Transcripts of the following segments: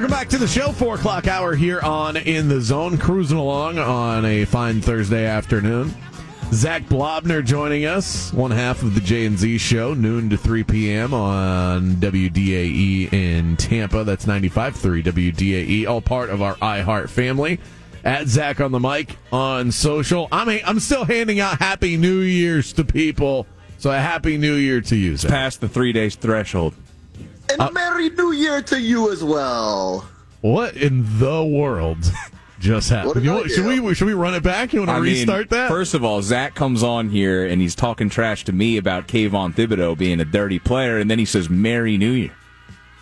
Welcome back to the show. Four o'clock hour here on In the Zone, cruising along on a fine Thursday afternoon. Zach Blobner joining us, one half of the J and Z show, noon to 3 p.m. on WDAE in Tampa. That's 95.3 WDAE, all part of our iHeart family. At Zach on the mic on social. I'm I'm still handing out Happy New Year's to people. So a Happy New Year to you, Zach. Past the three days threshold. And a Merry New Year to you as well. What in the world just happened? You I should we should we run it back? You want to I mean, restart that? First of all, Zach comes on here and he's talking trash to me about Kayvon Thibodeaux being a dirty player, and then he says "Merry New Year."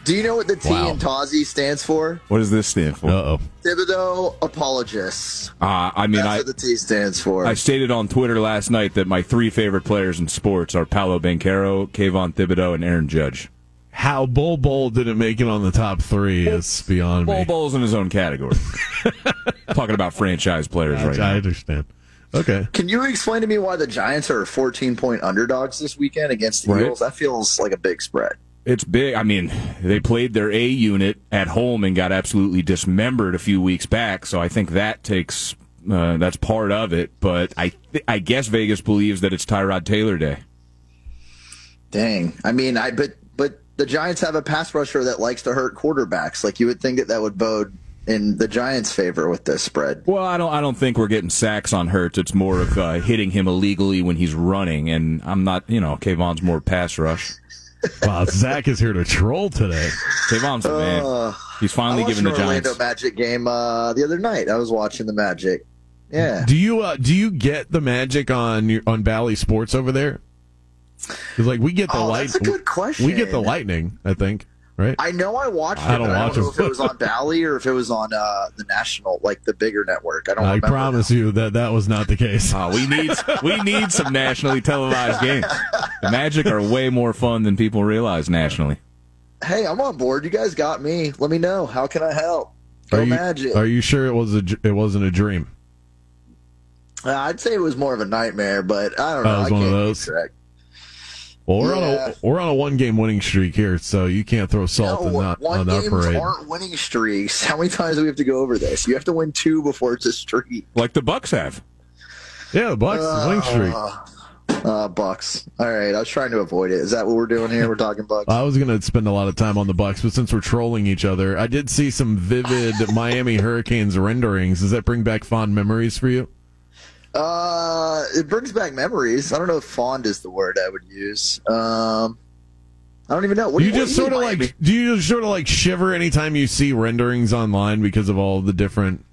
Do you know what the T Wow. in Tazi stands for? What does this stand for? Uh oh. Thibodeaux apologists. Uh, I mean, That's I what the T stands for. I stated on Twitter last night that my three favorite players in sports are Paolo Banchero, Kayvon Thibodeaux, and Aaron Judge. How Bol Bol didn't make it on the top three is beyond Bull me. Bol's in his own category. Talking about franchise players right now. I now. understand. Okay. Can you explain to me why the Giants are 14 point underdogs this weekend against the Right. Eagles? That feels like a big spread. It's big. I mean, they played their A unit at home and got absolutely dismembered a few weeks back. So I think that takes uh, that's part of it. But I th- I guess Vegas believes that it's Tyrod Taylor Day. Dang. I mean, I but but the Giants have a pass rusher that likes to hurt quarterbacks. Like you would think that that would bode in the Giants' favor with this spread. Well, I don't I don't think we're getting sacks on Hurts. It's more of uh, hitting him illegally when he's running. And I'm not, you know, Kayvon's more pass rush. Wow, Zach is here to troll today. Kayvon's the man. Uh, He's finally watched given an the Orlando Giants. Magic game uh, the other night. I was watching the Magic. Yeah. Do you uh, do you get the magic on your, on Bally Sports over there? 'Cause, like we get the Oh, light. that's a good question. We get the lightning. I think. Right. I know I watched I it, don't but I don't know if it was on Bally or if it was on uh, the national, like the bigger network. I don't I remember. promise you that that was not the case. Oh, we need we need some nationally televised games. The Magic are way more fun than people realize nationally. Hey, I'm on board. You guys got me. Let me know. How can I help? Go Are you, Magic. are you sure it was a it wasn't a dream? Uh, I'd say it was more of a nightmare, but I don't know. Oh, it was I one of can't those? keep track. Well, we're on a we're on a one game winning streak here, so you can't throw salt No, in that, one on our games parade. aren't winning streaks. How many times do we have to go over this? You have to win two before it's a streak. Like the Bucks have. Yeah, the Bucks winning streak. Uh, Bucks. All right, I was trying to avoid it. Is that what we're doing here? We're talking Bucks. I was going to spend a lot of time on the Bucks, but since we're trolling each other, I did see some vivid Miami Hurricanes renderings. Does that bring back fond memories for you? Uh, it brings back memories. I don't know if fond is the word I would use. Um, I don't even know. What you what just sort of like do you just sort of like shiver anytime you see renderings online because of all the different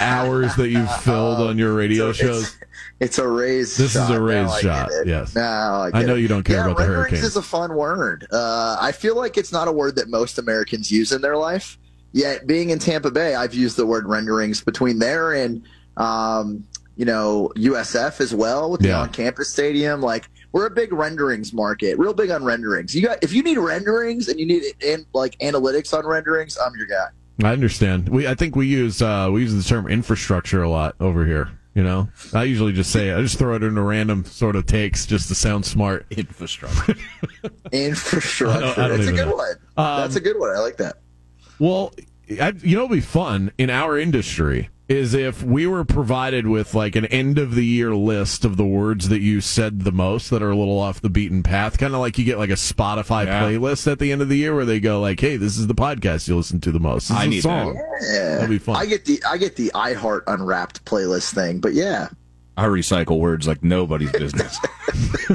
hours that you've filled on your radio Miami? shows? It's, it's a raised. This is a raised Now shot, yes. Now I, I know it. you don't care yeah, about the renderings Hurricanes. is a fun word. Uh, I feel like it's not a word that most Americans use in their life. Yet, being in Tampa Bay, I've used the word renderings between there and, um, you know, USF as well with the Yeah. on-campus stadium. Like, we're a big renderings market, real big on renderings. You got if you need renderings and you need in, like analytics on renderings, I'm your guy. I understand. We I think we use uh, we use the term infrastructure a lot over here. You know, I usually just say I just throw it into random sort of takes just to sound smart. Infrastructure. Infrastructure. I don't- I don't That's a good know. one. Um, That's a good one. I like that. Well, I, you know, it'd be fun in our industry is if we were provided with like an end of the year list of the words that you said the most that are a little off the beaten path, kind of like you get like a Spotify Yeah. playlist at the end of the year where they go like, "Hey, this is the podcast you listen to the most." This I need song. Yeah, That'd be fun. I get the I get the iHeart Unwrapped playlist thing, but yeah, I recycle words like nobody's business.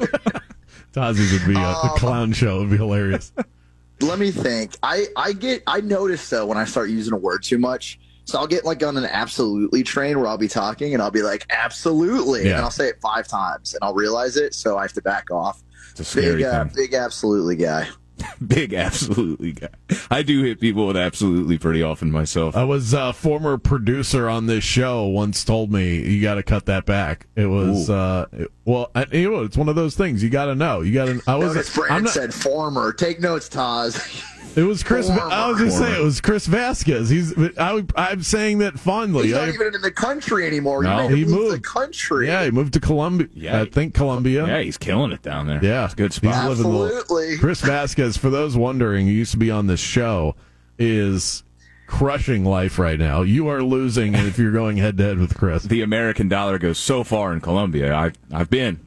Tazi's would be a, Um, a clown show. It'd be hilarious. let me think. I I get I notice though when I start using a word too much, So I'll get like on an absolutely train where I'll be talking and I'll be like, absolutely. Yeah. And I'll say it five times and I'll realize it. So I have to back off. It's a scary Big, uh, big absolutely guy. Big absolutely guy. I do hit people with absolutely pretty often myself. I was a former producer on this show once told me you got to cut that back. It was uh, it- well, I, you know, it's one of those things you got to know. You got to. I was. Notice I'm not, said former. Take notes, Taz. it was Chris. Former. I was just saying Former. it was Chris Vasquez. He's. I, I'm saying that fondly. He's not I- even in the country anymore. No. he, He him moved. the country. yeah, he moved to Colombia. Yeah. I think Colombia. yeah, he's killing it down there. Yeah. it's a good He's spot. living the- Absolutely. Chris Vasquez, for those wondering, who used to be on this show, is crushing life right now. You are losing if you're going head to head with Chris. The American dollar goes so far in Colombia. I I've been.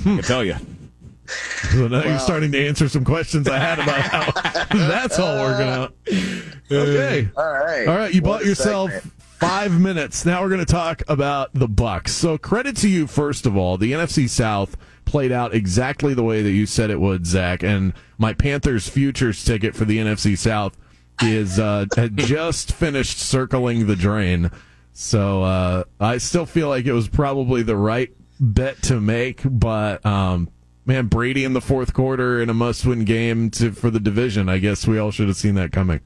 I can tell you. So now you're starting to answer some questions I had about how that's all working out. Okay. All right. All right, you What bought yourself segment. five minutes. Now we're going to talk about the Bucks. So credit to you, first of all. The NFC South played out exactly the way that you said it would, Zach. And my Panthers futures ticket for the NFC South is uh, had just finished circling the drain. So uh, I still feel like it was probably the right bet to make, but um, man, Brady in the fourth quarter in a must-win game to, for the division. I guess we all should have seen that coming.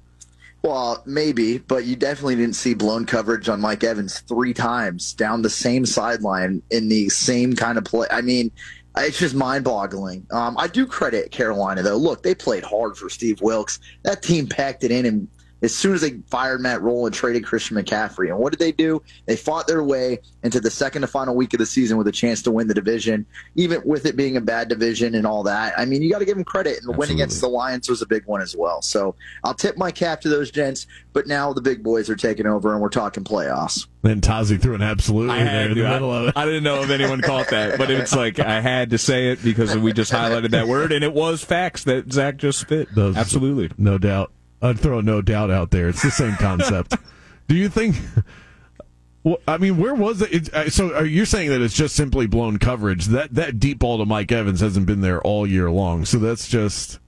Well, maybe, but you definitely didn't see blown coverage on Mike Evans three times down the same sideline in the same kind of play. I mean, it's just mind boggling. Um, I do credit Carolina, though. Look, they played hard for Steve Wilks. That team packed it in, and as soon as they fired Matt Rhule and traded Christian McCaffrey, and what did they do? They fought their way into the second to final week of the season with a chance to win the division, even with it being a bad division and all that. I mean, you got to give them credit, and the win against the Lions was a big one as well. So I'll tip my cap to those gents, but now the big boys are taking over, and we're talking playoffs. Then Tazi threw an absolutely I there in the to. middle of it. I didn't know if anyone caught that, but it's like I had to say it because we just highlighted that word, and it was facts that Zach just spit. Those- Absolutely. No doubt. I'd throw no doubt out there. It's the same concept. Do you think? Well, I mean, where was it? it so are you saying that it's just simply blown coverage? That that deep ball to Mike Evans hasn't been there all year long. So that's just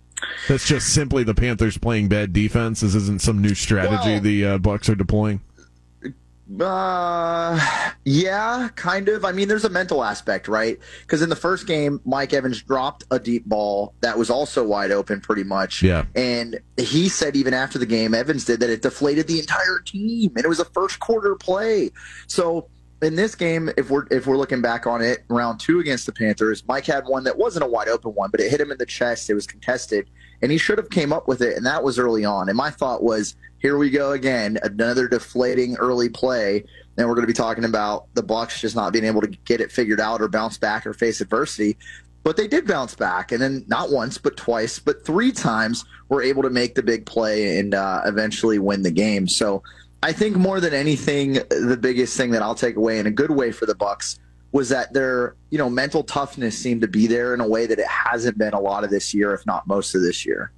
that's just simply the Panthers playing bad defense. This isn't some new strategy Well- the uh, Bucks are deploying. Uh, yeah, kind of. I mean, there's a mental aspect, right? Because in the first game, Mike Evans dropped a deep ball that was also wide open, pretty much. Yeah. And he said even after the game, Evans did that it deflated the entire team, and it was a first quarter play. So in this game, if we're if we're looking back on it, round two against the Panthers, Mike had one that wasn't a wide open one, but it hit him in the chest. It was contested, and he should have came up with it, and that was early on. And my thought was, here we go again, another deflating early play. And we're going to be talking about the Bucks just not being able to get it figured out or bounce back or face adversity. But they did bounce back, and then not once, but twice, but three times were able to make the big play and uh, eventually win the game. So I think more than anything, the biggest thing that I'll take away in a good way for the Bucks was that their you know mental toughness seemed to be there in a way that it hasn't been a lot of this year, if not most of this year.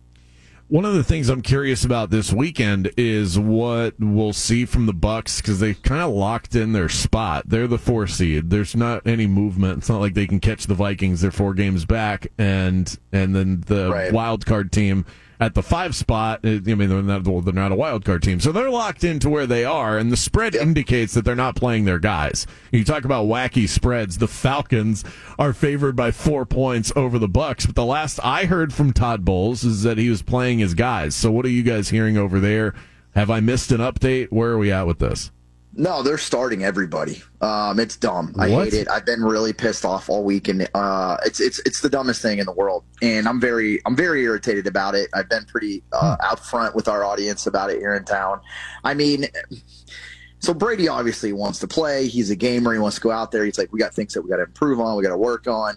One of the things I'm curious about this weekend is what we'll see from the Bucks because they kind of locked in their spot. They're the four seed. There's not any movement. It's not like they can catch the Vikings. They're four games back, and and then the Right. wild card team at the five spot. uh, I mean, they're not they're not a wild card team, so they're locked into where they are, and the spread indicates that they're not playing their guys. You talk about wacky spreads. The Falcons are favored by four points over the Bucks, but the last I heard from Todd Bowles is that he was playing his guys. So, what are you guys hearing over there? Have I missed an update? Where are we at with this? No, they're starting everybody. Um, it's dumb. I What? hate it. I've been really pissed off all week, and uh, it's it's it's the dumbest thing in the world. And I'm very I'm very irritated about it. I've been pretty uh, out front with our audience about it here in town. I mean, so Brady obviously wants to play. He's a gamer. He wants to go out there. He's like, we got things that we got to improve on. We got to work on,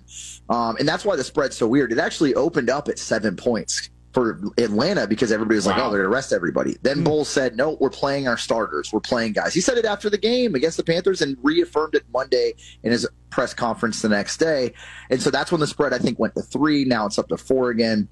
um, and that's why the spread's so weird. It actually opened up at seven points for Atlanta because everybody was like, oh, Wow. oh, they're going to rest everybody. Then hmm. Bowles said, no, we're playing our starters. We're playing guys. He said it after the game against the Panthers and reaffirmed it Monday in his press conference the next day. And so that's when the spread, I think, went to three. Now it's up to four again.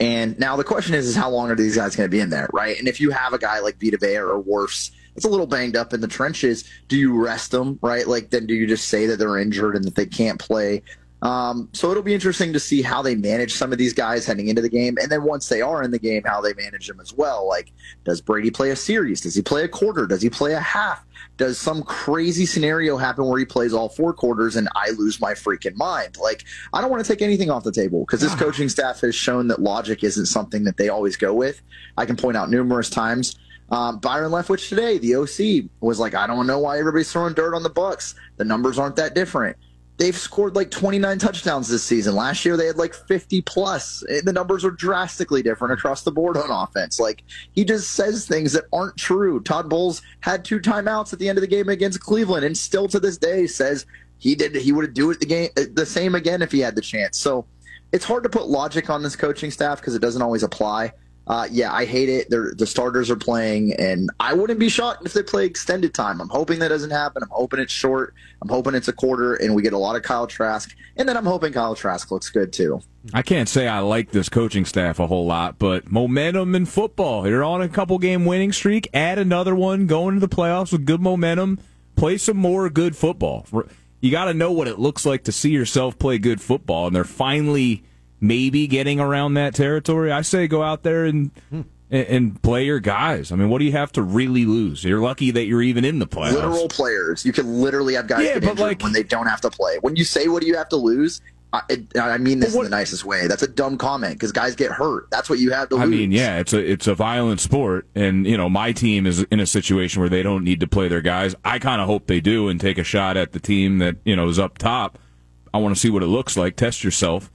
And now the question is, is how long are these guys going to be in there, right? And if you have a guy like Vita Vea or Wirfs, it's a little banged up in the trenches. Do you rest them, right? Like, then do you just say that they're injured and that they can't play? Um, so it'll be interesting to see how they manage some of these guys heading into the game, and then once they are in the game, how they manage them as well. Like, does Brady play a series? Does he play a quarter? Does he play a half? Does some crazy scenario happen where he plays all four quarters and I lose my freaking mind? Like, I don't want to take anything off the table because this coaching staff has shown that logic isn't something that they always go with. I can point out numerous times. Um, Byron Leftwich today, the OC, was like, I don't know why everybody's throwing dirt on the Bucks. The numbers aren't that different. They've scored like 29 touchdowns this season. Last year they had like 50 plus. The numbers are drastically different across the board on offense. Like he just says things that aren't true. Todd Bowles had two timeouts at the end of the game against Cleveland, and still to this day says he did he would do it the game the same again if he had the chance. So it's hard to put logic on this coaching staff because it doesn't always apply. Uh, yeah, I hate it. They're, the starters are playing, and I wouldn't be shocked if they play extended time. I'm hoping that doesn't happen. I'm hoping it's short. I'm hoping it's a quarter, and we get a lot of Kyle Trask. And then I'm hoping Kyle Trask looks good too. I can't say I like this coaching staff a whole lot, but momentum in football. You're on a couple game winning streak. Add another one, go into the playoffs with good momentum. Play some more good football. You got to know what it looks like to see yourself play good football, and they're finally maybe getting around that territory. I say go out there and. Hmm and, play your guys. I mean, what do you have to really lose? You're lucky that you're even in the playoffs. Literal players. You can literally have guys yeah, get injured like, when they don't have to play. When you say, "What do you have to lose?" I, I mean this what, in the nicest way. That's a dumb comment because guys get hurt. That's what you have to lose. I mean, yeah, it's a it's a violent sport, and you know my team is in a situation where they don't need to play their guys. I kind of hope they do and take a shot at the team that you know is up top. I want to see what it looks like. Test yourself,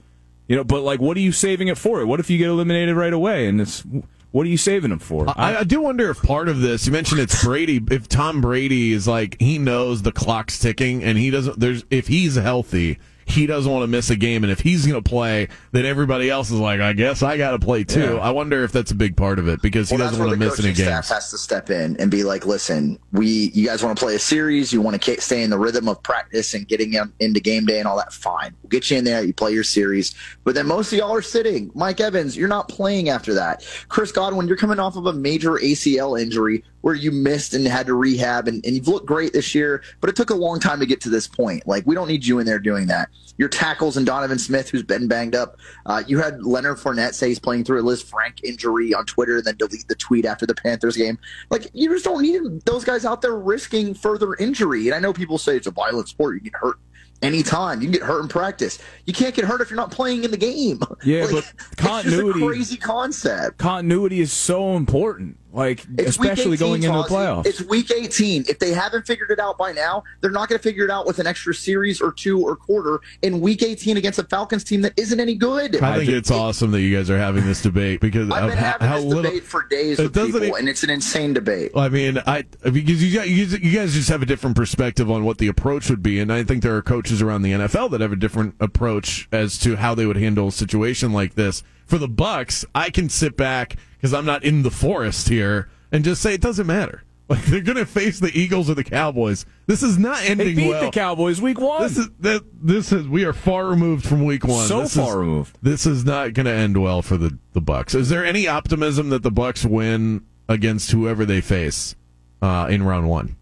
you know. But like, what are you saving it for? What if you get eliminated right away? And it's what are you saving him for? I, I, do wonder if part of this, you mentioned it's Brady, if Tom Brady is like, he knows the clock's ticking and he doesn't, there's, if he's healthy, he doesn't want to miss a game, and if he's going to play, then everybody else is like, I guess I got to play too. Yeah. I wonder if that's a big part of it because well, he doesn't want to miss any games. Staff has to step in and be like, listen, we, you guys want to play a series, you want to stay in the rhythm of practice and getting into game day and all that. Fine, we'll get you in there. You play your series, but then most of y'all are sitting. Mike Evans, you're not playing after that. Chris Godwin, you're coming off of a major ACL injury where you missed and had to rehab and, and you've looked great this year, but it took a long time to get to this point. Like we don't need you in there doing that. Your tackles and Donovan Smith, who's been banged up. Uh, you had Leonard Fournette say he's playing through a Liz Lisfranc injury on Twitter and then delete the tweet after the Panthers game. Like you just don't need those guys out there risking further injury. And I know people say it's a violent sport, you get hurt anytime. You can get hurt in practice. You can't get hurt if you're not playing in the game. Yeah, like, but continuity crazy concept. Continuity is so important. Like it's especially 18, going into the playoffs. It's week 18. If they haven't figured it out by now, they're not going to figure it out with an extra series or two or quarter in week 18 against a Falcons team that isn't any good. I think it's awesome that you guys are having this debate because I've been having how this little, debate for days with people, even, and it's an insane debate. I mean, I because you guys, you guys just have a different perspective on what the approach would be, and I think there are coaches around the NFL that have a different approach as to how they would handle a situation like this. For the Bucks, I can sit back because I'm not in the forest here and just say it doesn't matter. Like they're going to face the Eagles or the Cowboys. This is not ending they beat well. the Cowboys week one. This is that. This is we are far removed from week one. So this far is, removed. This is not going to end well for the the Bucks. Is there any optimism that the Bucks win against whoever they face uh, in round one?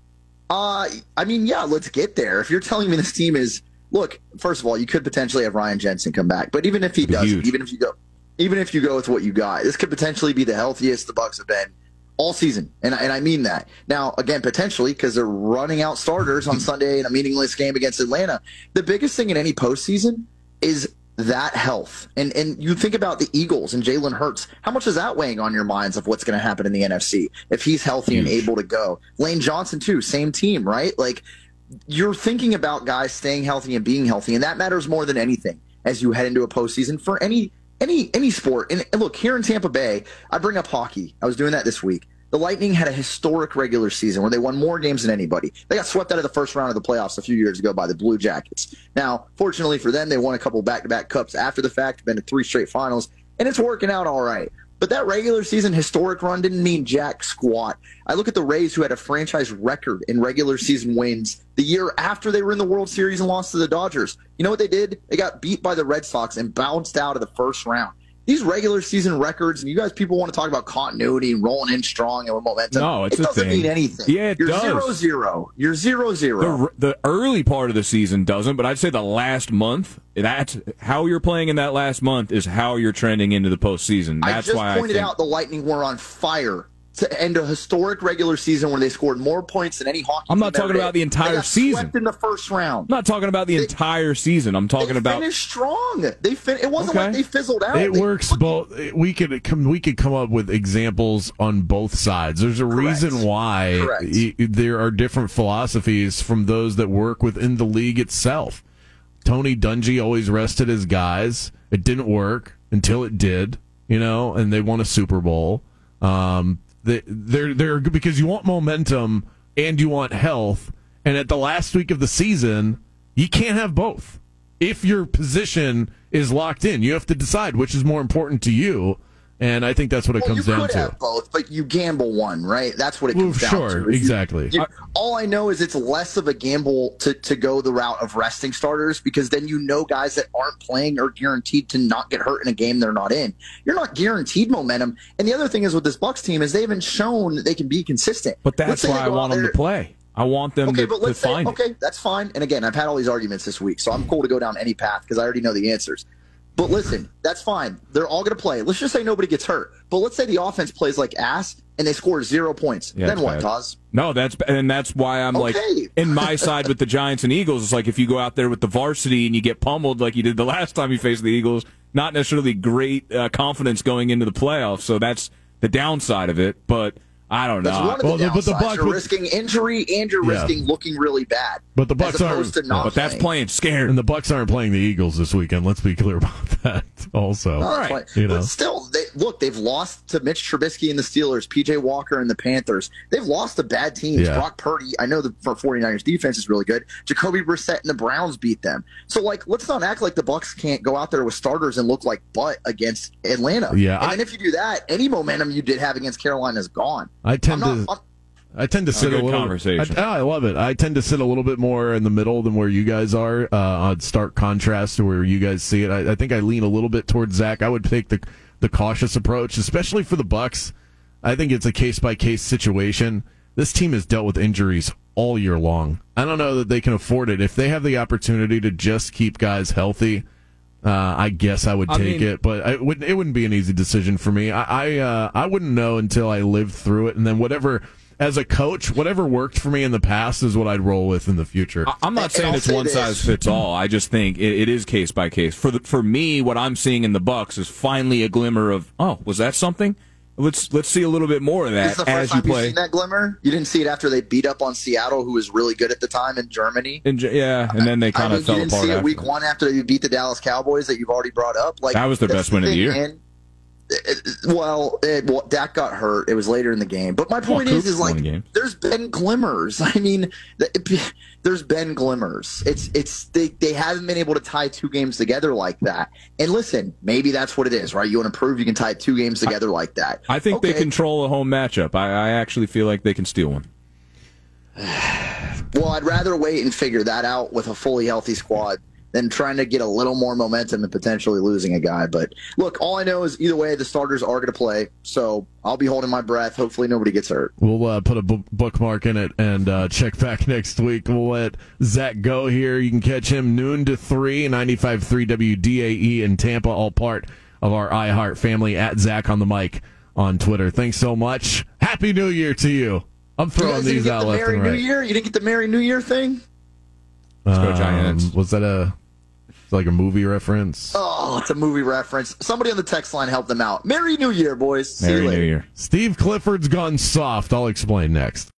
Uh, I mean, yeah, let's get there. If you're telling me this team is look, first of all, you could potentially have Ryan Jensen come back, but even if he does, even if you go, even if you go with what you got, this could potentially be the healthiest the Bucks have been all season, and and I mean that. Now, again, potentially because they're running out starters on Sunday in a meaningless game against Atlanta. The biggest thing in any postseason is that health. And and you think about the Eagles and Jalen Hurts. How much is that weighing on your minds of what's going to happen in the NFC if he's healthy and able to go? Lane Johnson too, same team, right? Like you're thinking about guys staying healthy and being healthy, and that matters more than anything as you head into a postseason for any any any sport. And, look, here in Tampa Bay, I bring up hockey. I was doing that this week. The Lightning had a historic regular season where they won more games than anybody. They got swept out of the first round of the playoffs a few years ago by the Blue Jackets. Now, fortunately for them, they won a couple back-to-back cups after the fact, been to three straight finals, and it's working out all right. But that regular season historic run didn't mean jack squat. I look at the Rays, who had a franchise record in regular season wins the year after they were in the World Series and lost to the Dodgers. You know what they did? They got beat by the Red Sox and bounced out of the first round. These regular season records, and you guys people want to talk about continuity and rolling in strong and with momentum. No, it's it a doesn't thing. mean anything. Yeah, it You're does. zero zero. You're zero zero. The, the early part of the season doesn't, but I'd say the last month, that's how you're playing in that last month is how you're trending into the postseason. I That's just why pointed I think, out the Lightning were on fire to end a historic regular season where they scored more points than any hockey. I'm not team talking about the entire They got season. swept in the first round. I'm not talking about the entire season. I'm talking they about finished strong. They fin- It wasn't Okay. like they fizzled out. It They- works both. We could come. We could come up with examples on both sides. There's a Correct. reason why Correct. y- there are different philosophies from those that work within the league itself. Tony Dungy always rested his guys. It didn't work until it did, you know, and they won a Super Bowl. Um, they, they're they're because you want momentum and you want health, and at the last week of the season, you can't have both. If your position is locked in, you have to decide which is more important to you, and I think that's what it Well, comes you down could to. have both, but you gamble one, right? That's what it Well, comes down sure, to. If you- exactly. you- all I know is it's less of a gamble to, to go the route of resting starters because then you know guys that aren't playing are guaranteed to not get hurt in a game they're not in. You're not guaranteed momentum. And the other thing is with this Bucks team is they haven't shown that they can be consistent. But that's why I go out want them there- to play. I want them Okay, to, but let's say, find it. okay, that's fine. And again, I've had all these arguments this week, so I'm cool to go down any path because I already know the answers. But listen, that's fine. They're all going to play. Let's just say nobody gets hurt. But let's say the offense plays like ass and they score zero points. Yeah, then what. Taz? No, that's and that's why I'm like in my side with the Giants and Eagles. It's like if you go out there with the varsity and you get pummeled like you did the last time you faced the Eagles, not necessarily great uh, confidence going into the playoffs. So that's the downside of it. But I don't That's know. one of Well, the the- but the downsides. Bucks You're risking injury and you're Yeah. risking looking really bad. But the Bucks opposed are- to not but that's playing scared. And the Bucks aren't playing the Eagles this weekend. Let's be clear about that. Also, No, that's You know. But still, they, look, they've lost to Mitch Trubisky and the Steelers, PJ Walker and the Panthers. They've lost to bad teams. Yeah. Brock Purdy, I know the for 49ers defense is really good. Jacoby Brissett and the Browns beat them. So, like, let's not act like the Bucks can't go out there with starters and look like butt against Atlanta. Yeah, And I- if you do that, any momentum you did have against Carolina is gone. I tend I'm to. I'm, I tend to sit a good little. conversation. I, I love it. I tend to sit a little bit more in the middle than where you guys are. Uh, on stark contrast to where you guys see it. I, I think I lean a little bit towards Zach. I would take the the cautious approach, especially for the Bucks. I think it's a case by case situation. This team has dealt with injuries all year long. I don't know that they can afford it. If they have the opportunity to just keep guys healthy, uh, I guess I would I take mean- it, but it wouldn't. It wouldn't be an easy decision for me. I I, uh, I wouldn't know until I lived through it, and then whatever. As a coach, whatever worked for me in the past is what I'd roll with in the future. I- I'm not saying it's one size fits all. I just think it, it is case by case. For the, for me, what I'm seeing in the Bucks is finally a glimmer of oh, was that something? Let's let's see a little bit more of this is that the first as you time you've play. seen that glimmer. You didn't see it after they beat up on Seattle, who was really good at the time in Germany. And yeah, and then they I kind mean, of fell you didn't apart. see it week one after you beat the Dallas Cowboys that you've already brought up. Like That was their that's best win of the year. man. It- well, it, well, Dak got hurt. It was later in the game, but my point Well, is, is like the there's been glimmers. I mean, th- there's been glimmers. It's it's they they haven't been able to tie two games together like that. And listen, maybe that's what it is, right? You want to prove you can tie two games together like that. I think they control a home matchup. I, I actually feel like they can steal one. Well, I'd rather wait and figure that out with a fully healthy squad than trying to get a little more momentum and potentially losing a guy. But look, all I know is either way, the starters are going to play. So I'll be holding my breath. Hopefully, nobody gets hurt. We'll uh, put a bookmark in it and uh, check back next week. We'll let Zach go here. You can catch him noon to 3, 95.3 WDAE E in Tampa, all part of our iHeart family at Zach on the mic on Twitter. Thanks so much. Happy New Year to you. I'm You throwing guys didn't these get out the left Merry and New. Year. You didn't get the Merry New Year thing. Let's go Giants. Um, was that a like a movie reference? Oh, it's a movie reference. Somebody on the text line help them out. Merry New Year, boys. See you Merry later. New Year. Steve Clifford's gone soft. I'll explain next.